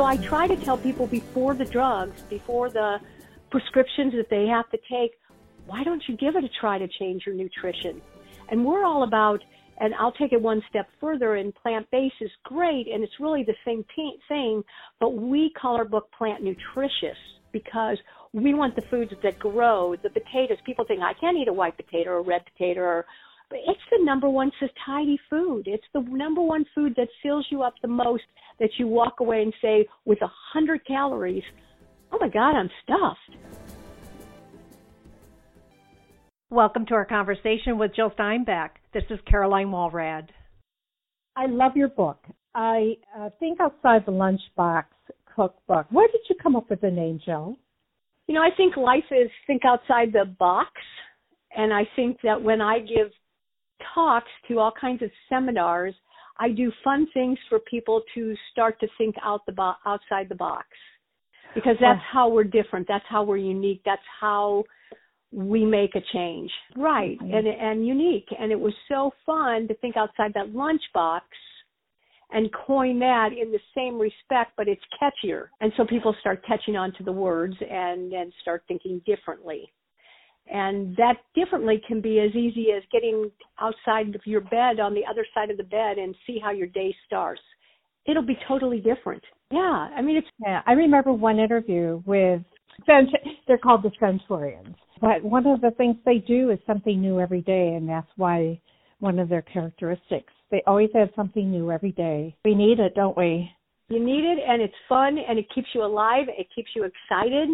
So I try to tell people before the drugs, before the prescriptions that they have to take, why don't you give it a try to change your nutrition? And we're all about, and I'll take it one step further, and plant based is great, and it's really the same thing, but we call our book Plant Nutritious because we want the foods that grow, the potatoes. People think, I can't eat a white potato or a red potato or but it's the number one satiety food. It's the number one food that fills you up the most that you walk away and say, with a hundred calories, oh my God, I'm stuffed. Welcome to our conversation with Jyl Steinback. This is Caroline Walrad. I love your book. I uh, think outside the lunchbox cookbook. Where did you come up with the name, Jyl? You know, I think life is think outside the box. And I think that when I give talks to all kinds of seminars, I do fun things for people to start to think out the bo- outside the box. Because that's how we're different. That's how we're unique. That's how we make a change right mm-hmm. and and unique and it was so fun to think outside that lunchbox and coin that in the same respect but it's catchier and so people start catching on to the words and and start thinking differently and that differently can be as easy as getting outside of your bed on the other side of the bed and see how your day starts it'll be totally different yeah i mean it's yeah i remember one interview with they're called the Centurions. But one of the things they do is something new every day, and that's why one of their characteristics. They always have something new every day. We need it, don't we? You need it, and it's fun, and it keeps you alive. It keeps you excited.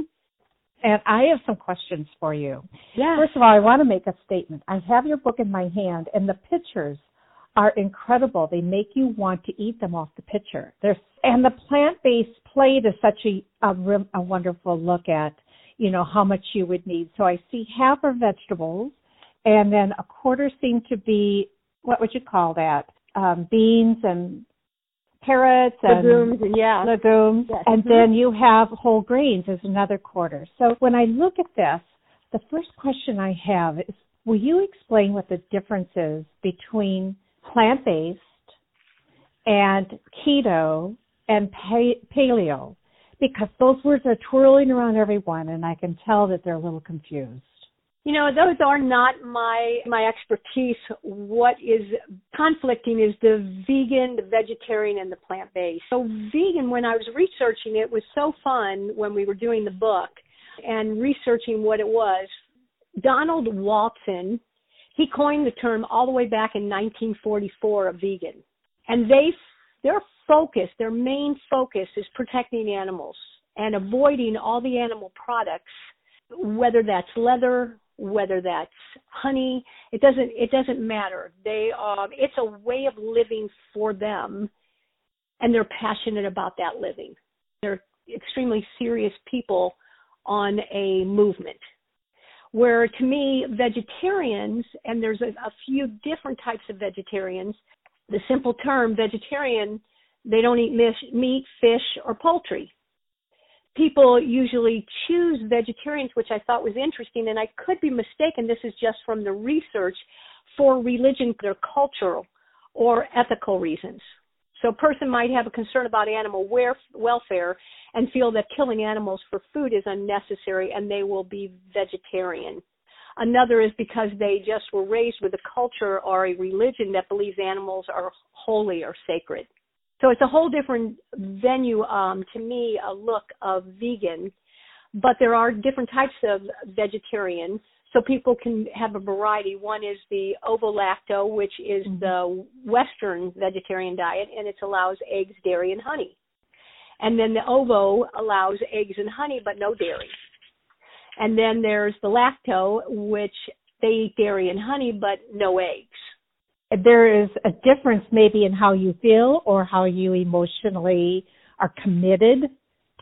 And I have some questions for you. Yeah. First of all, I want to make a statement. I have your book in my hand, and the pictures are incredible. They make you want to eat them off the picture. There's and the plant-based plate is such a, a a wonderful look at you know how much you would need. So I see half are vegetables, and then a quarter seem to be what would you call that? Um, beans and carrots and legumes, yeah, legumes, yes. and mm-hmm. then you have whole grains as another quarter. So when I look at this, the first question I have is, will you explain what the difference is between plant based and keto and paleo because those words are twirling around everyone and I can tell that they're a little confused. You know, those are not my my expertise. What is conflicting is the vegan, the vegetarian, and the plant based. So vegan, when I was researching it, was so fun when we were doing the book and researching what it was. Donald Watson, he coined the term all the way back in 1944 of vegan, and they their focus, their main focus, is protecting animals and avoiding all the animal products, whether that's leather, whether that's honey. It doesn't it doesn't matter. They um, it's a way of living for them, and they're passionate about that living. They're extremely serious people on a movement where to me, vegetarians, and there's a, a few different types of vegetarians, the simple term vegetarian, they don't eat meat, fish, or poultry. People usually choose vegetarians, which I thought was interesting, and I could be mistaken. This is just from the research for religion, their cultural or ethical reasons. So a person might have a concern about animal welfare and feel that killing animals for food is unnecessary and they will be vegetarian. Another is because they just were raised with a culture or a religion that believes animals are holy or sacred. So it's a whole different venue, um, to me, a look of vegan. But there are different types of vegetarian so people can have a variety. One is the ovo-lacto, which is mm-hmm. the Western vegetarian diet, and it allows eggs, dairy, and honey. And then the ovo allows eggs and honey, but no dairy. And then there's the lacto, which they eat dairy and honey, but no eggs. There is a difference maybe in how you feel or how you emotionally are committed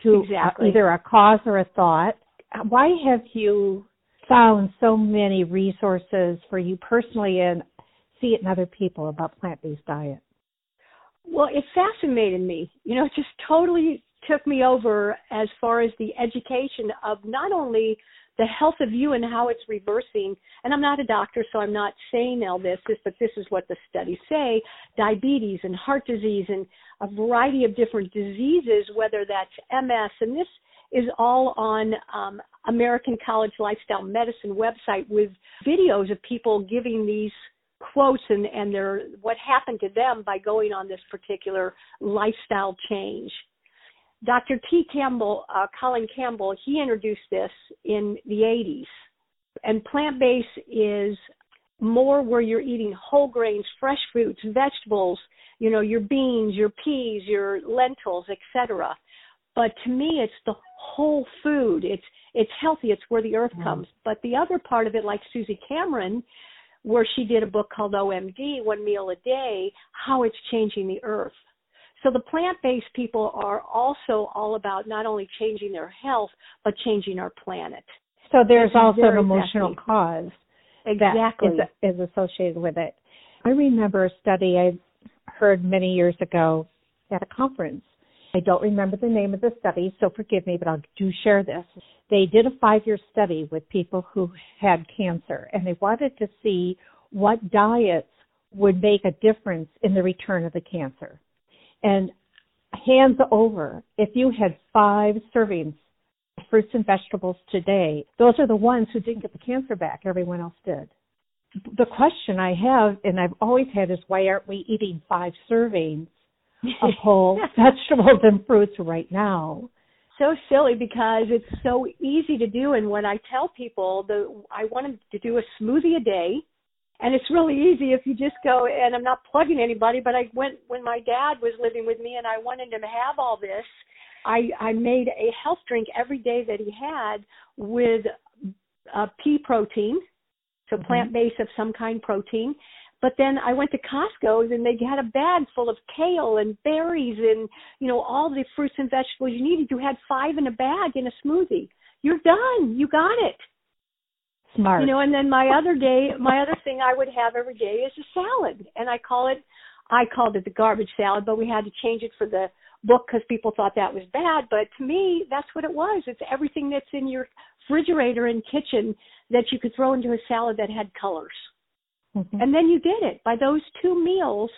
to uh, exactly. either a cause or a thought. Why have you found so many resources for you personally and see it in other people about plant based diet? Well, it fascinated me. You know, it just totally took me over as far as the education of not only the health of you and how it's reversing. And I'm not a doctor, so I'm not saying all this, but this is what the studies say diabetes and heart disease and a variety of different diseases, whether that's MS. And this is all on um, American College Lifestyle Medicine website with videos of people giving these quotes and, and their what happened to them by going on this particular lifestyle change. Dr. T. Campbell, uh, Colin Campbell, he introduced this in the 80s. And plant based is more where you're eating whole grains, fresh fruits, vegetables, you know, your beans, your peas, your lentils, etc. But to me, it's the whole food. It's it's healthy. It's where the earth mm. comes. But the other part of it, like Suzy Cameron, where she did a book called OMD, One Meal a Day, how it's changing the earth. So the plant-based people are also all about not only changing their health, but changing our planet. So there's also an emotional exactly. cause exactly. that is, is associated with it. I remember a study I heard many years ago at a conference. I don't remember the name of the study, so forgive me, but I do share this. They did a five year study with people who had cancer, and they wanted to see what diets would make a difference in the return of the cancer. And hands over, if you had five servings of fruits and vegetables today, those are the ones who didn't get the cancer back. Everyone else did. The question I have, and I've always had, is why aren't we eating five servings of whole vegetables and fruits right now? so silly because it's so easy to do and when i tell people the i want them to do a smoothie a day and it's really easy if you just go and i'm not plugging anybody but i went when my dad was living with me and i wanted him to have all this i i made a health drink every day that he had with uh, pea protein so mm-hmm. plant based of some kind protein but then I went to Costco's and they had a bag full of kale and berries and you know all the fruits and vegetables you needed. You had five in a bag in a smoothie. You're done. You got it. Smart. You know, and then my other day, my other thing I would have every day is a salad, and I call it, I called it the garbage salad, but we had to change it for the book because people thought that was bad. But to me, that's what it was. It's everything that's in your refrigerator and kitchen that you could throw into a salad that had colors. Mm-hmm. And then you did it. By those two meals,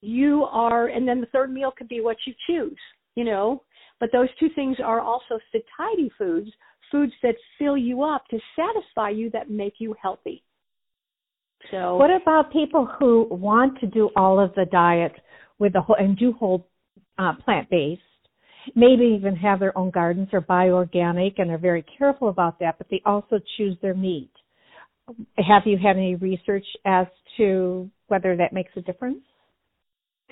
you are, and then the third meal could be what you choose, you know. But those two things are also satiety foods, foods that fill you up to satisfy you that make you healthy. So, what about people who want to do all of the diet with the whole and do whole uh, plant based? Maybe even have their own gardens or buy organic and are very careful about that, but they also choose their meat have you had any research as to whether that makes a difference?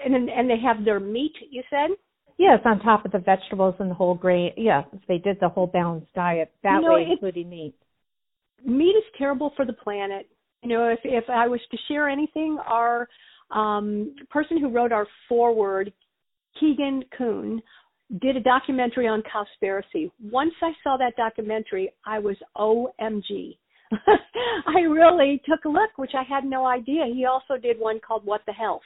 And and they have their meat, you said? Yes, on top of the vegetables and the whole grain. Yes, they did the whole balanced diet that you know, way, including meat. Meat is terrible for the planet. You know, if if I was to share anything, our um, person who wrote our foreword, Keegan Kuhn, did a documentary on cowspiracy. Once I saw that documentary, I was OMG. I really took a look, which I had no idea. He also did one called What the Health.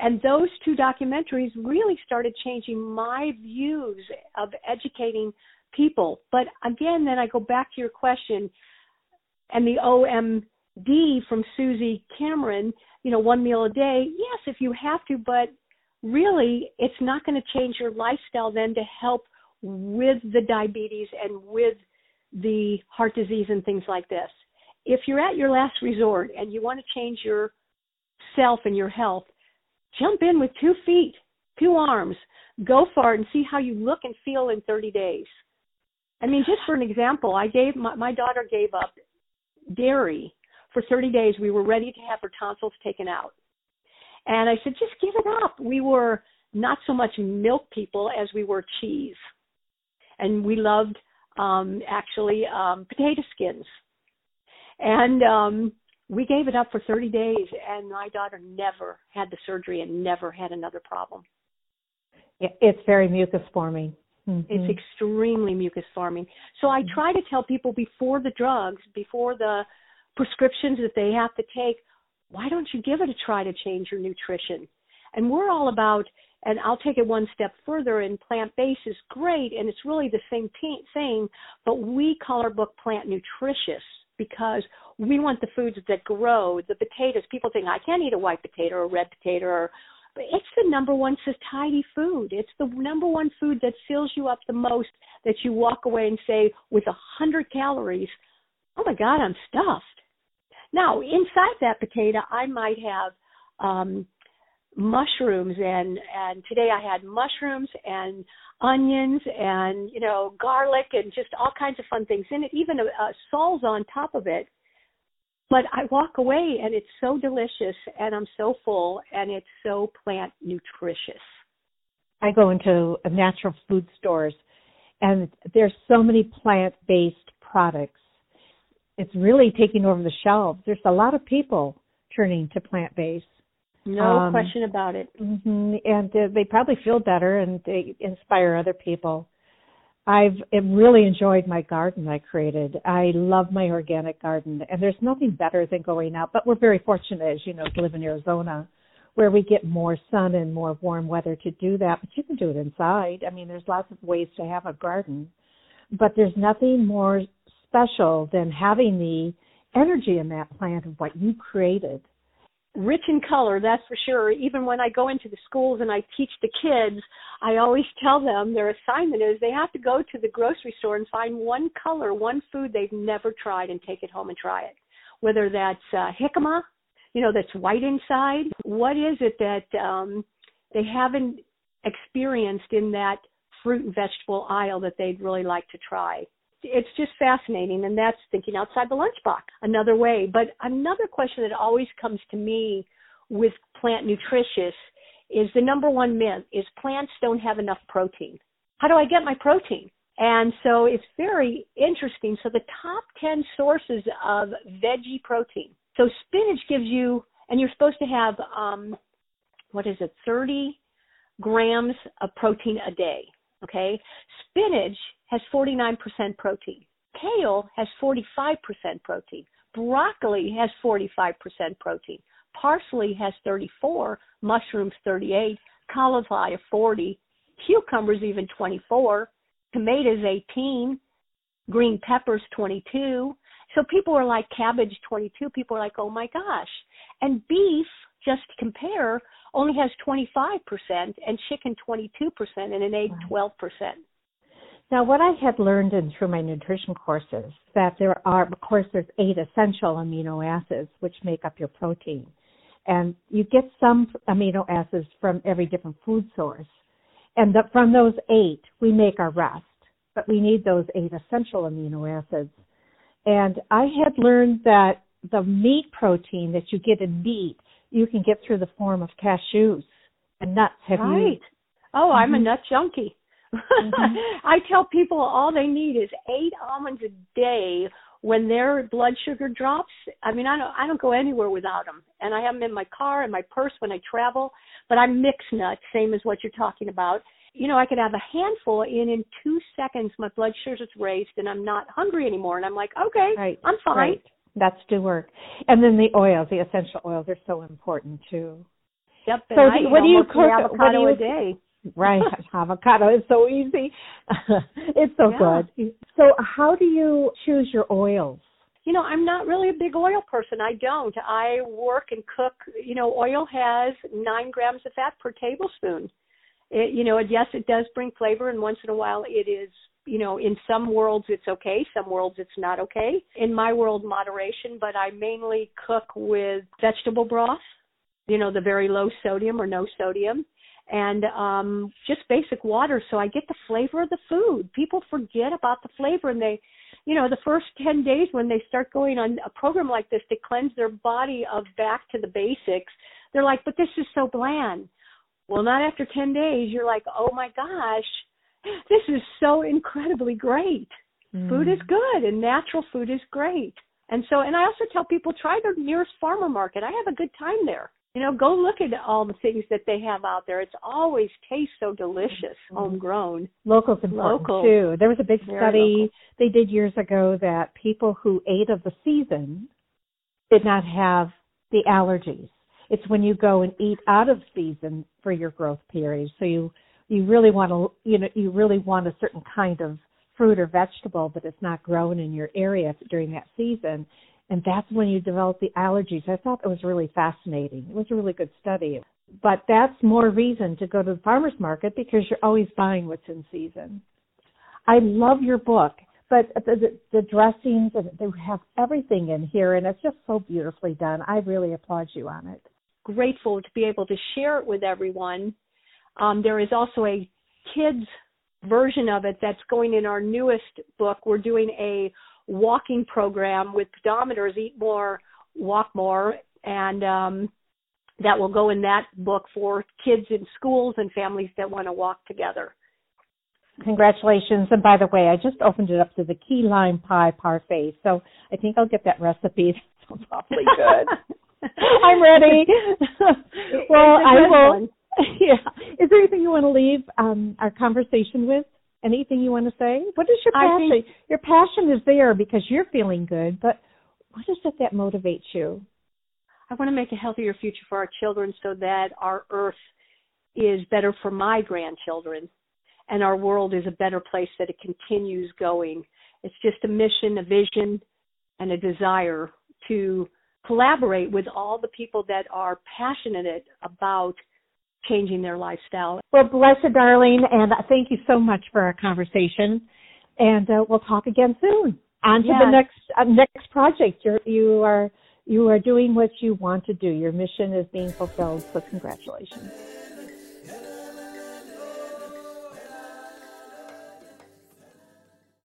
And those two documentaries really started changing my views of educating people. But again, then I go back to your question and the OMD from Suzy Cameron, you know, one meal a day. Yes, if you have to, but really it's not going to change your lifestyle then to help with the diabetes and with the heart disease and things like this. If you're at your last resort and you want to change your self and your health, jump in with two feet, two arms, go for it and see how you look and feel in 30 days. I mean, just for an example, I gave my, my daughter gave up dairy for 30 days. We were ready to have her tonsils taken out. And I said, just give it up. We were not so much milk people as we were cheese. And we loved um, actually um, potato skins. And um, we gave it up for 30 days, and my daughter never had the surgery and never had another problem. It's very mucus forming. Mm-hmm. It's extremely mucus forming. So I try to tell people before the drugs, before the prescriptions that they have to take, why don't you give it a try to change your nutrition? And we're all about and I'll take it one step further. And plant based is great, and it's really the same thing, but we call our book Plant Nutritious because we want the foods that grow. The potatoes, people think I can't eat a white potato or a red potato or but it's the number one satiety food. It's the number one food that fills you up the most that you walk away and say with a hundred calories, oh my God, I'm stuffed. Now inside that potato, I might have um, mushrooms and and today I had mushrooms and onions and you know garlic and just all kinds of fun things in it, even a, a soles on top of it but I walk away and it's so delicious and I'm so full and it's so plant nutritious. I go into natural food stores and there's so many plant based products. It's really taking over the shelves. There's a lot of people turning to plant based. No um, question about it. Mm-hmm, and uh, they probably feel better and they inspire other people. I've really enjoyed my garden I created. I love my organic garden, and there's nothing better than going out. But we're very fortunate, as you know, to live in Arizona, where we get more sun and more warm weather to do that. But you can do it inside. I mean, there's lots of ways to have a garden, but there's nothing more special than having the energy in that plant of what you created rich in color, that's for sure. Even when I go into the schools and I teach the kids, I always tell them their assignment is they have to go to the grocery store and find one color, one food they've never tried and take it home and try it. Whether that's uh, jicama, you know, that's white inside. What is it that um, they haven't experienced in that fruit and vegetable aisle that they'd really like to try? It's just fascinating and that's thinking outside the lunchbox another way. But another question that always comes to me with plant nutritious is the number one myth is plants don't have enough protein. How do i get my protein? And so it's very interesting. So the top 10 sources of veggie protein. So spinach gives you and you're supposed to have um what is it 30 grams of protein a day okay spinach has 49% protein. Kale has 45% protein. Broccoli has 45% protein. Parsley has 34, mushrooms 38, cauliflower 40, cucumbers even 24, tomatoes 18, green peppers 22. So people are like cabbage 22. People are like, oh my gosh. And beef, just to compare, only has 25% and chicken 22% and an egg 12%. Now, what I had learned in through my nutrition courses that there are, of course, there's eight essential amino acids which make up your protein, and you get some amino acids from every different food source, and the, from those eight we make our rest, but we need those eight essential amino acids. And I had learned that the meat protein that you get in meat, you can get through the form of cashews and nuts. Have right. you? Oh, I'm mm-hmm. a nut junkie. Mm-hmm. I tell people all they need is eight almonds a day when their blood sugar drops. I mean, I don't I don't go anywhere without them, and I have them in my car and my purse when I travel. But I mix nuts, same as what you're talking about. You know, I could have a handful, and in two seconds, my blood sugar's raised, and I'm not hungry anymore. And I'm like, okay, right, I'm fine. Right. That's do work. And then the oils, the essential oils, are so important too. Yep. So, do, what do you cook? What do you, a day? right avocado is so easy it's so yeah. good so how do you choose your oils you know i'm not really a big oil person i don't i work and cook you know oil has nine grams of fat per tablespoon it, you know yes it does bring flavor and once in a while it is you know in some worlds it's okay some worlds it's not okay in my world moderation but i mainly cook with vegetable broth you know the very low sodium or no sodium and um just basic water so I get the flavor of the food. People forget about the flavor and they you know, the first 10 days when they start going on a program like this to cleanse their body of back to the basics, they're like, "But this is so bland." Well, not after 10 days, you're like, "Oh my gosh, this is so incredibly great." Mm. Food is good and natural food is great. And so, and I also tell people try the nearest farmer market. I have a good time there you know, go look at all the things that they have out there. It's always tastes so delicious, mm-hmm. homegrown. Local's important Local. too. There was a big study they did years ago that people who ate of the season did not have the allergies. It's when you go and eat out of season for your growth period. So you you really want to you know you really want a certain kind of fruit or vegetable that is not grown in your area during that season. And that's when you develop the allergies. I thought it was really fascinating. It was a really good study. But that's more reason to go to the farmer's market because you're always buying what's in season. I love your book, but the, the, the dressings, they have everything in here, and it's just so beautifully done. I really applaud you on it. Grateful to be able to share it with everyone. Um, there is also a kids version of it that's going in our newest book. We're doing a walking program with pedometers, eat more, walk more, and um, that will go in that book for kids in schools and families that want to walk together. Congratulations. And by the way, I just opened it up to the key lime pie parfait. So I think I'll get that recipe. That sounds awfully good. I'm ready. well, I will. Yeah. Is there anything you want to leave um, our conversation with? Anything you want to say? What is your passion? Think, your passion is there because you're feeling good, but what is it that motivates you? I want to make a healthier future for our children so that our earth is better for my grandchildren and our world is a better place that it continues going. It's just a mission, a vision, and a desire to collaborate with all the people that are passionate about changing their lifestyle. Well, bless you, darling, and thank you so much for our conversation. And uh, we'll talk again soon. On to yes. the next uh, next project. You're, you are you are doing what you want to do. Your mission is being fulfilled. So congratulations.